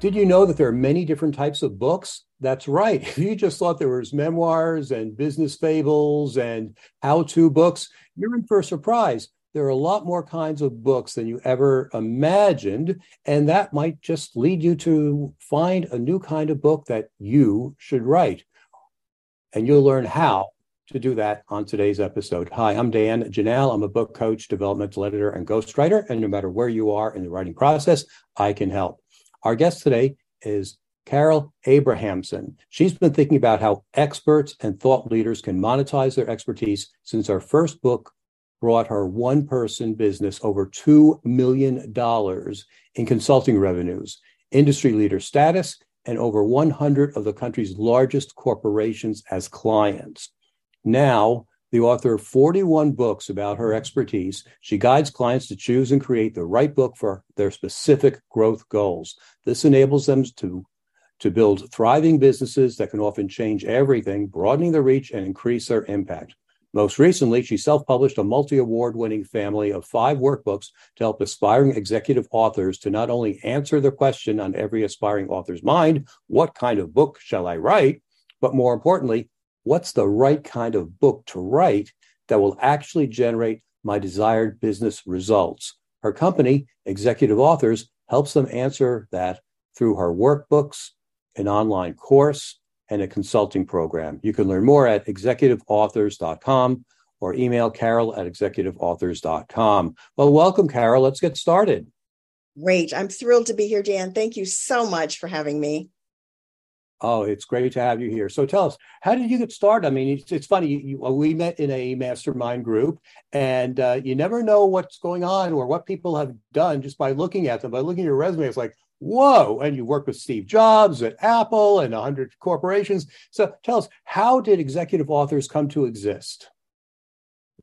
Did you know that there are many different types of books? That's right. If you just thought there was memoirs and business fables and how-to books, you're in for a surprise. There are a lot more kinds of books than you ever imagined, and that might just lead you to find a new kind of book that you should write. And you'll learn how to do that on today's episode. Hi, I'm Dan Janal. I'm a book coach, developmental editor, and ghostwriter. And no matter where you are in the writing process, I can help. Our guest today is Carol Abrahamson. She's been thinking about how experts and thought leaders can monetize their expertise since her first book brought her one person business over $2 million in consulting revenues, industry leader status, and over 100 of the country's largest corporations as clients. Now, the author of 41 books about her expertise, she guides clients to choose and create the right book for their specific growth goals. This enables them to, to build thriving businesses that can often change everything, broadening their reach and increase their impact. Most recently, she self published a multi award winning family of five workbooks to help aspiring executive authors to not only answer the question on every aspiring author's mind what kind of book shall I write? but more importantly, what's the right kind of book to write that will actually generate my desired business results. Her company, Executive Authors, helps them answer that through her workbooks, an online course, and a consulting program. You can learn more at executiveauthors.com or email carol at executiveauthors.com. Well, welcome, Carol. Let's get started. Great. I'm thrilled to be here, Dan. Thank you so much for having me. Oh, it's great to have you here. So tell us, how did you get started? I mean, it's, it's funny. You, we met in a mastermind group, and uh, you never know what's going on or what people have done just by looking at them. By looking at your resume, it's like, whoa! And you work with Steve Jobs at Apple and hundred corporations. So tell us, how did executive authors come to exist?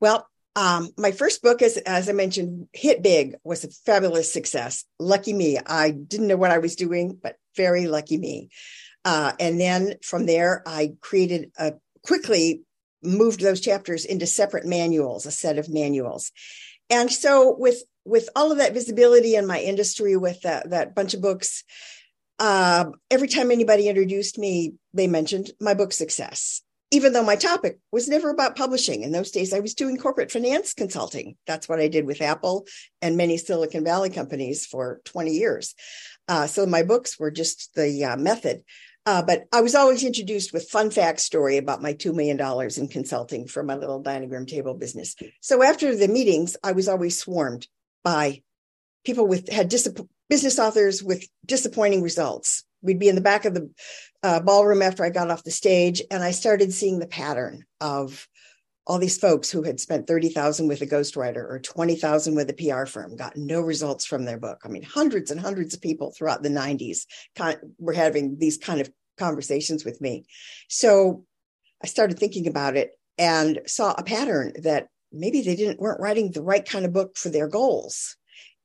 Well, um, my first book, as as I mentioned, hit big, was a fabulous success. Lucky me. I didn't know what I was doing, but very lucky me. Uh, and then from there, I created a quickly moved those chapters into separate manuals, a set of manuals. And so with with all of that visibility in my industry, with that that bunch of books, uh, every time anybody introduced me, they mentioned my book success. Even though my topic was never about publishing. In those days, I was doing corporate finance consulting. That's what I did with Apple and many Silicon Valley companies for 20 years. Uh, so my books were just the uh, method. Uh, but I was always introduced with fun fact story about my $2 million in consulting for my little diagram table business. So after the meetings, I was always swarmed by people with had business authors with disappointing results. We'd be in the back of the uh, ballroom after I got off the stage, and I started seeing the pattern of all these folks who had spent 30,000 with a ghostwriter or 20,000 with a PR firm got no results from their book. I mean, hundreds and hundreds of people throughout the 90s kind of, were having these kind of conversations with me. So I started thinking about it and saw a pattern that maybe they didn't weren't writing the right kind of book for their goals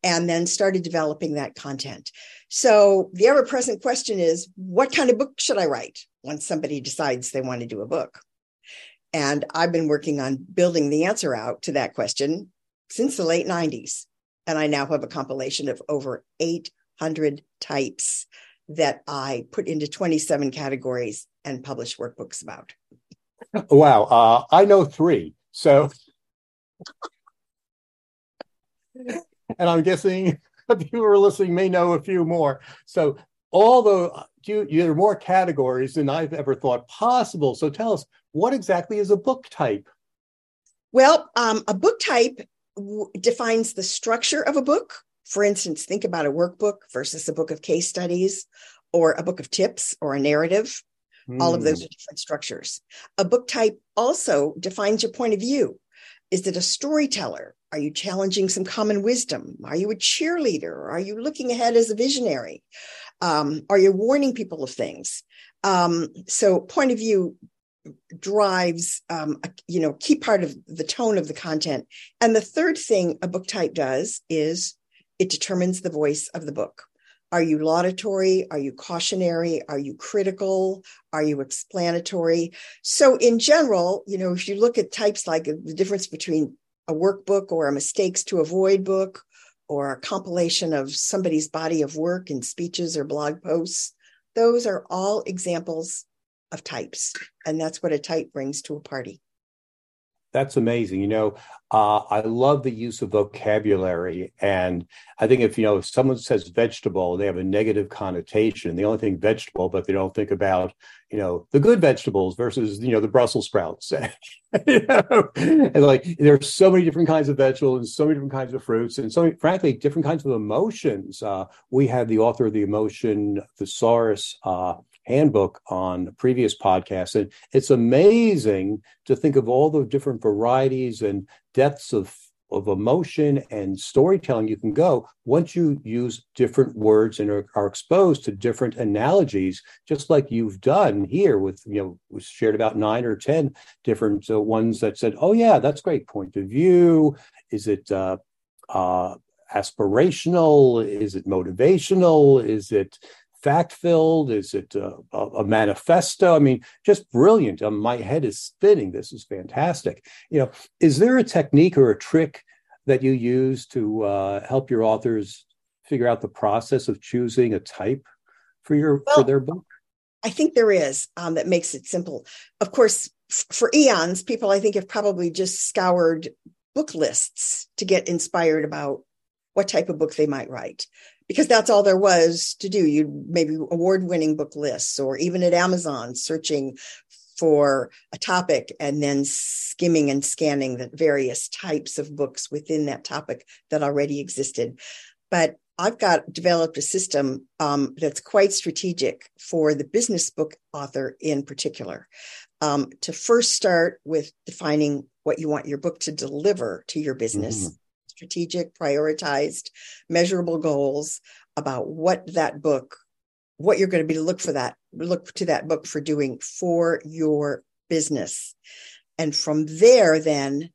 and then started developing that content. So the ever present question is what kind of book should I write once somebody decides they want to do a book? And I've been working on building the answer out to that question since the late 90s. And I now have a compilation of over 800 types that I put into 27 categories and publish workbooks about. Wow. Uh, I know three. So, and I'm guessing people who are listening may know a few more. So, although you, there are more categories than I've ever thought possible. So, tell us what exactly is a book type? Well, um, a book type w- defines the structure of a book. For instance, think about a workbook versus a book of case studies or a book of tips or a narrative. Mm. All of those hmm. are different structures. A book type also defines your point of view. Is it a storyteller? Are you challenging some common wisdom? Are you a cheerleader? Are you looking ahead as a visionary? Um, are you warning people of things? Um, so point of view drives um, a, you know key part of the tone of the content. And the third thing a book type does is it determines the voice of the book. Are you laudatory? Are you cautionary? Are you critical? Are you explanatory? So in general you know if you look at types like the difference between a workbook or a mistakes to avoid book or a compilation of somebody's body of work in speeches or blog posts those are all examples of types. And that's what a type brings to a party. That's amazing. You know, uh, I love the use of vocabulary. And I think if, you know, if someone says vegetable, they have a negative connotation. They only think vegetable, but they don't think about, you know, the good vegetables versus, you know, the Brussels sprouts. you know? And like, there's so many different kinds of vegetables and so many different kinds of fruits and so many, frankly, different kinds of emotions. Uh, we had the author of the emotion thesaurus, uh, handbook on a previous podcast. And it's amazing to think of all the different varieties and depths of of emotion and storytelling you can go once you use different words and are, are, exposed to different analogies just like you've done here with you know we shared about nine or ten different uh, ones that said oh yeah that's great point of view. Is it uh, uh, aspirational? Is it motivational? Is it fact filled? Is it a, a, manifesto? I mean, just brilliant. Um, my head is spinning. This is fantastic. You know, is there a technique or a trick that you use to uh, help your authors figure out the process of choosing a type for your well, for their book? I think there is um, that makes it simple. Of course, f- for eons, people I think have probably just scoured book lists to get inspired about what type of book they might write because that's all there was to do. You'd maybe award winning book lists or even at Amazon searching for a topic and then skimming and scanning the various types of books within that topic that already existed. But I've got developed a system um, that's quite strategic for the business book author in particular. Um, to first start with defining what you want your book to deliver to your business. Mm-hmm strategic, prioritized, measurable goals about what that book, what you're going to be to look for that, look to that book for doing for your business. And from there, then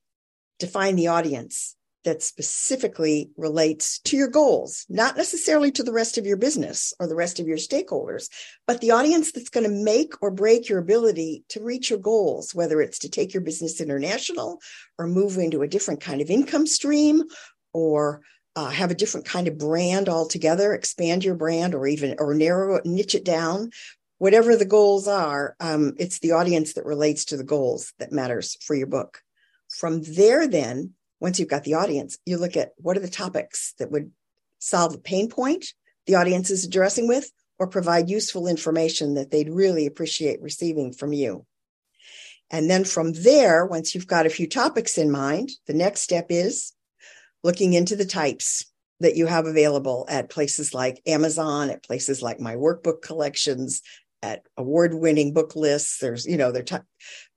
define the audience that specifically relates to your goals, not necessarily to the rest of your business or the rest of your stakeholders, but the audience that's going to make or break your ability to reach your goals, whether it's to take your business international or move into a different kind of income stream or uh, have a different kind of brand altogether, expand your brand or even or narrow it, niche it down. Whatever the goals are, um, it's the audience that relates to the goals that matters for your book. From there, then once you've got the audience, you look at what are the topics that would solve a pain point the audience is addressing with or provide useful information that they'd really appreciate receiving from you. And then from there, once you've got a few topics in mind, the next step is looking into the types that you have available at places like Amazon, at places like my workbook collections, at award winning book lists. There's, you know, their t-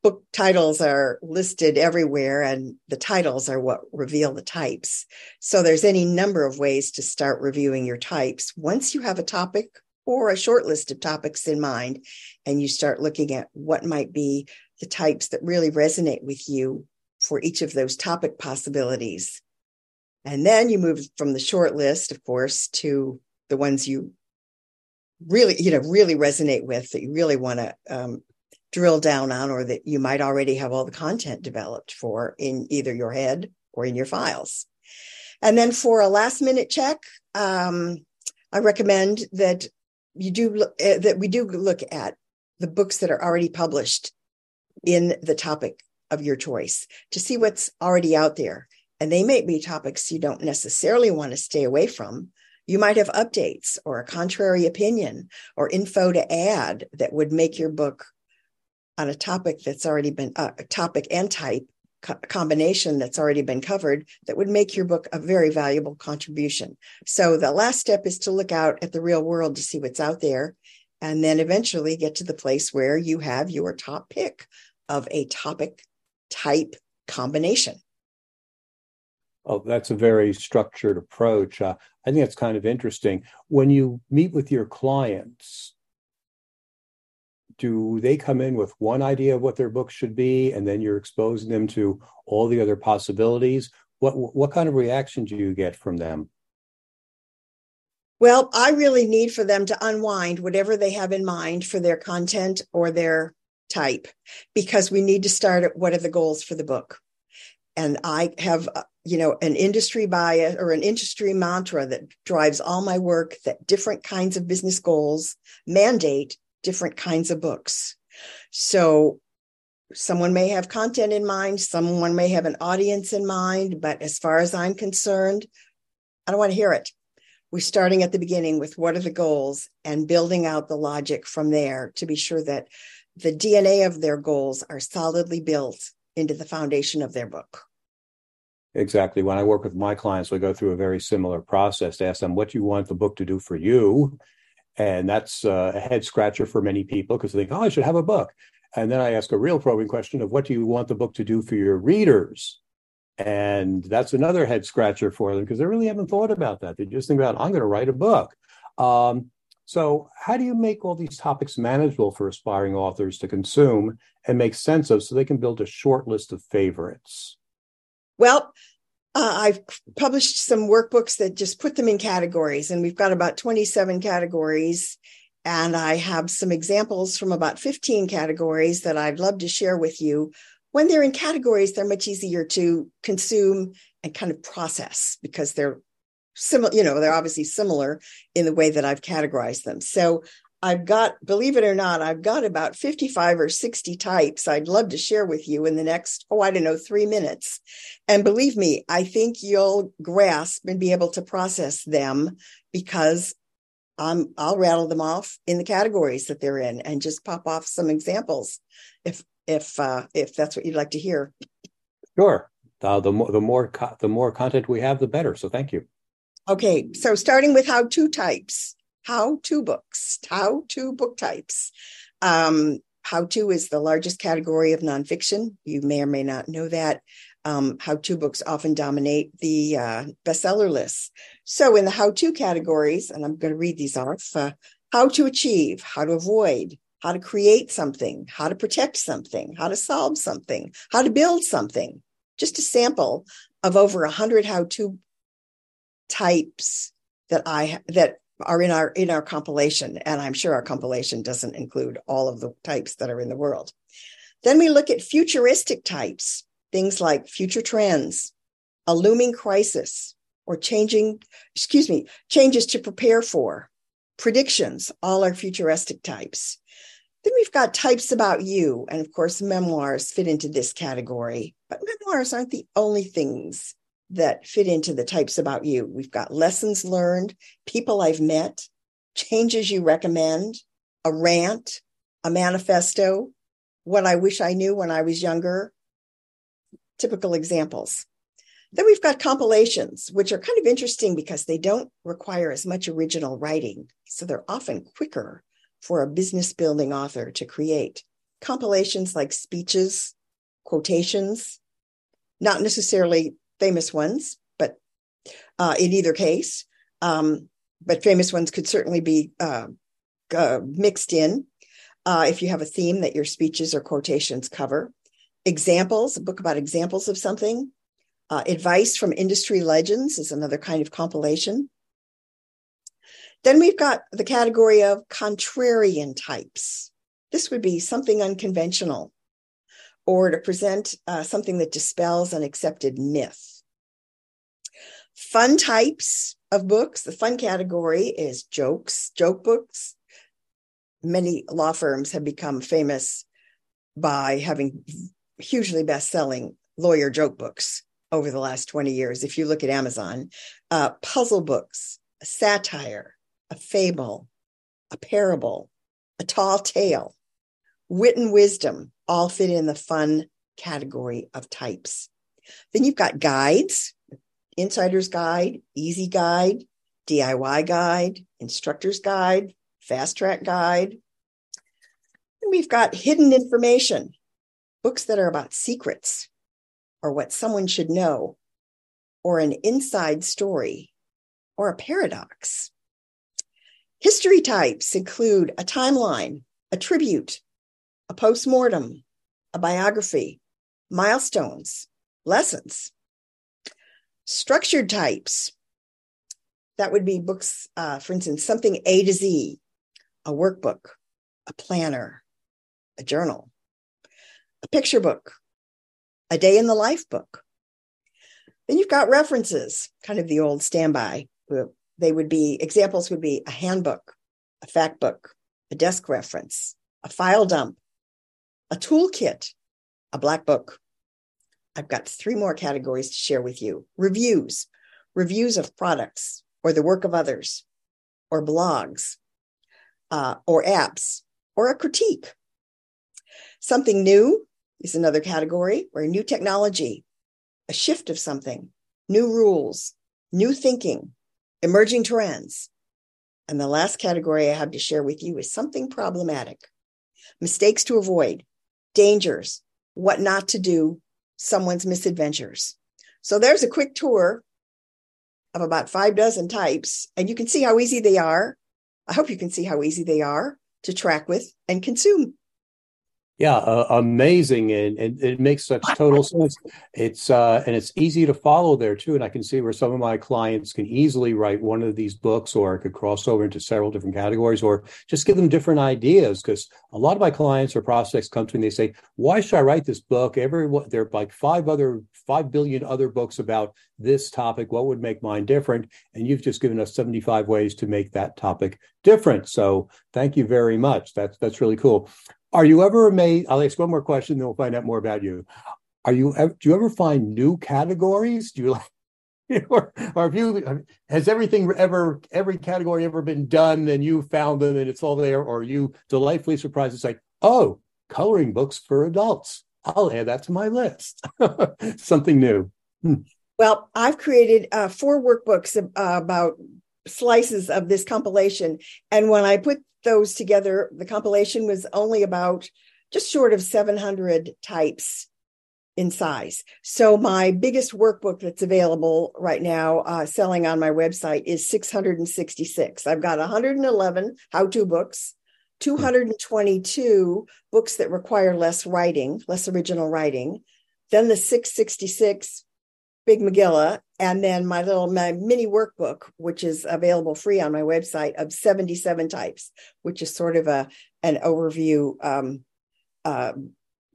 book titles are listed everywhere, and the titles are what reveal the types. So there's any number of ways to start reviewing your types. Once you have a topic or a short list of topics in mind, and you start looking at what might be the types that really resonate with you for each of those topic possibilities. And then you move from the short list, of course, to the ones you really, you know, really resonate with that you really want to um, drill down on, or that you might already have all the content developed for in either your head or in your files. And then for a last minute check, um, I recommend that you do look, uh, that we do look at the books that are already published in the topic of your choice to see what's already out there. And they may be topics you don't necessarily want to stay away from, you might have updates or a contrary opinion or info to add that would make your book on a topic that's already been uh, a topic and type co- combination that's already been covered that would make your book a very valuable contribution. So the last step is to look out at the real world to see what's out there and then eventually get to the place where you have your top pick of a topic type combination. Oh, that's a very structured approach. Uh, I think that's kind of interesting. When you meet with your clients, do they come in with one idea of what their book should be, and then you're exposing them to all the other possibilities? What what kind of reaction do you get from them? Well, I really need for them to unwind whatever they have in mind for their content or their type, because we need to start at what are the goals for the book. And I have, uh, you know, an industry bias or an industry mantra that drives all my work that different kinds of business goals mandate different kinds of books. So someone may have content in mind, someone may have an audience in mind, but as far as I'm concerned, I don't want to hear it we're starting at the beginning with what are the goals and building out the logic from there to be sure that the DNA of their goals are solidly built into the foundation of their book. Exactly. When I work with my clients, we go through a very similar process to ask them what you want the book to do for you. And that's uh, a head scratcher for many people because they think, oh, I should have a book. And then I ask a real probing question of what do you want the book to do for your readers? And that's another head scratcher for them because they really haven't thought about that. They just think about, I'm going to write a book. Um, so, how do you make all these topics manageable for aspiring authors to consume and make sense of so they can build a short list of favorites? Well, uh, I've published some workbooks that just put them in categories, and we've got about 27 categories. And I have some examples from about 15 categories that I'd love to share with you when they're in categories, they're much easier to consume and kind of process because they're similar, you know, they're obviously similar in the way that I've categorized them. So I've got, believe it or not, I've got about 55 or 60 types I'd love to share with you in the next, oh, I don't know, three minutes. And believe me, I think you'll grasp and be able to process them because um, I'll rattle them off in the categories that they're in and just pop off some examples if if uh, if that's what you'd like to hear. Sure. Uh, the more the more co- the more content we have, the better. So thank you. Okay, so starting with how to types, how to books, how to book types. Um, how to is the largest category of nonfiction. You may or may not know that. Um, how to books often dominate the uh, bestseller lists. So, in the how to categories, and I'm going to read these off uh, how to achieve, how to avoid, how to create something, how to protect something, how to solve something, how to build something. Just a sample of over a hundred how-to types that I that are in our in our compilation, and I'm sure our compilation doesn't include all of the types that are in the world. Then we look at futuristic types, things like future trends, a looming crisis, or changing, excuse me, changes to prepare for, predictions, all are futuristic types. Then we've got types about you. And of course, memoirs fit into this category. But memoirs aren't the only things that fit into the types about you. We've got lessons learned, people I've met, changes you recommend, a rant, a manifesto, what I wish I knew when I was younger. Typical examples. Then we've got compilations, which are kind of interesting because they don't require as much original writing. So they're often quicker for a business building author to create compilations like speeches, quotations, not necessarily famous ones, but uh, in either case, um, but famous ones could certainly be uh, uh, mixed in uh, if you have a theme that your speeches or quotations cover. Examples, a book about examples of something. Uh, advice from industry legends is another kind of compilation. Then we've got the category of contrarian types. This would be something unconventional or to present uh, something that dispels an accepted myth. Fun types of books, the fun category is jokes, joke books. Many law firms have become famous by having hugely best selling lawyer joke books over the last 20 years. If you look at Amazon, uh, puzzle books, satire, a fable, a parable, a tall tale, wit and wisdom all fit in the fun category of types. Then you've got guides, insider's guide, easy guide, DIY guide, instructor's guide, fast track guide. And we've got hidden information, books that are about secrets or what someone should know. or an inside story, or a paradox. History types include a timeline, a tribute, a postmortem, a biography, milestones, lessons. Structured types, that would be books, uh, for instance, something A to Z, a workbook, a planner, a journal, a picture book, a day in the life book. Then you've got references, kind of the old standby. They would be examples would be a handbook, a fact book, a desk reference, a file dump, a toolkit, a black book. I've got three more categories to share with you reviews, reviews of products or the work of others, or blogs, uh, or apps, or a critique. Something new is another category where new technology, a shift of something, new rules, new thinking, emerging trends. And the last category I have to share with you is something problematic, mistakes to avoid, dangers, what not to do, someone's misadventures. So there's a quick tour of about five dozen types, and you can see how easy they are. I hope you can see how easy they are to track with and consume. Yeah, uh, amazing, and, and, it makes such total sense. It's uh, and it's easy to follow there too. And I can see where some of my clients can easily write one of these books, or it could cross over into several different categories, or just give them different ideas. Because a lot of my clients or prospects come to me and they say, "Why should I write this book? Every there are like five other five billion other books about this topic. What would make mine different?" And you've just given us seventy five ways to make that topic different. So thank you very much. That's that's really cool. Are you ever amazed? I'll ask one more question, then we'll find out more about you. Are you? Do you ever find new categories? Do you like? or, or have you has everything ever every category ever been done and you found them and it's all there or you delightfully surprised it's like oh coloring books for adults i'll add that to my list something new hmm. well i've created uh, four workbooks uh, about slices of this compilation and when i put those together, the compilation was only about just short of 700 types in size. So my biggest workbook that's available right now, uh, selling on my website, is 666. I've got 111 how-to books, 222 books that require less writing, less original writing. Then the 666 Big Megillah, and then my little my mini workbook, which is available free on my website of 77 types, which is sort of a an overview um, uh,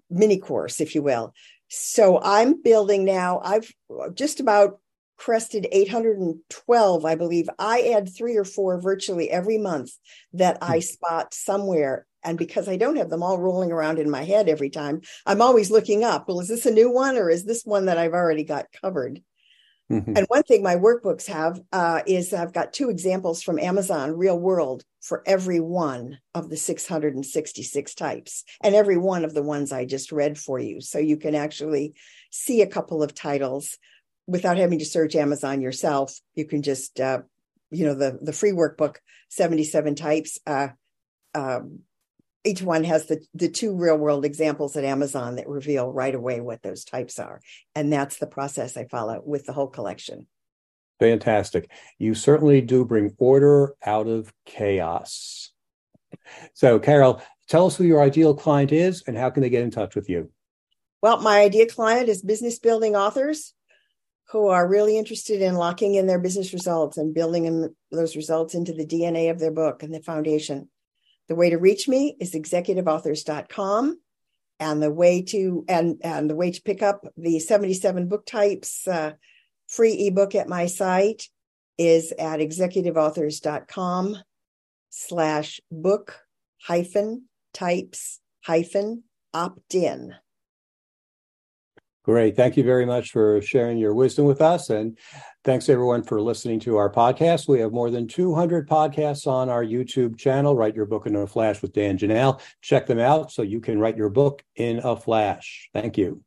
mini course, if you will. So I'm building now. I've just about crested 812, I believe. I add three or four virtually every month that I hmm. spot somewhere and because I don't have them all rolling around in my head every time, I'm always looking up. Well, is this a new one or is this one that I've already got covered? Mm-hmm. And one thing my workbooks have uh, is I've got two examples from Amazon Real World for every one of the 666 types and every one of the ones I just read for you. So you can actually see a couple of titles without having to search Amazon yourself. You can just, uh, you know, the, the free workbook, 77 types. Uh, um, each one has the, the two real world examples at Amazon that reveal right away what those types are. And that's the process I follow with the whole collection. Fantastic. You certainly do bring order out of chaos. So, Carol, tell us who your ideal client is and how can they get in touch with you? Well, my ideal client is business building authors who are really interested in locking in their business results and building those results into the DNA of their book and the foundation. The way to reach me is executiveauthors.com. And the way to and and the way to pick up the 77 book types uh, free ebook at my site is at executiveauthors.com slash book hyphen types hyphen opt in. Great. Thank you very much for sharing your wisdom with us. And thanks everyone for listening to our podcast. We have more than 200 podcasts on our YouTube channel. Write your book in a flash with Dan Janal. Check them out so you can write your book in a flash. Thank you.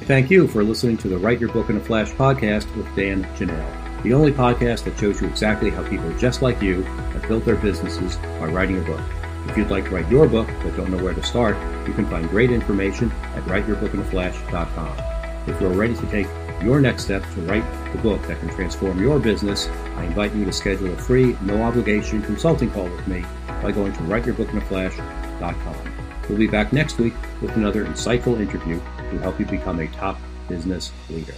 Thank you for listening to the Write Your Book in a Flash podcast with Dan Janal, the only podcast that shows you exactly how people just like you have built their businesses by writing a book. If you'd like to write your book but don't know where to start, you can find great information at writeyourbookinaflash.com. If you're ready to take your next step to write the book that can transform your business, I invite you to schedule a free, no obligation consulting call with me by going to writeyourbookinaflash.com. We'll be back next week with another insightful interview to help you become a top business leader.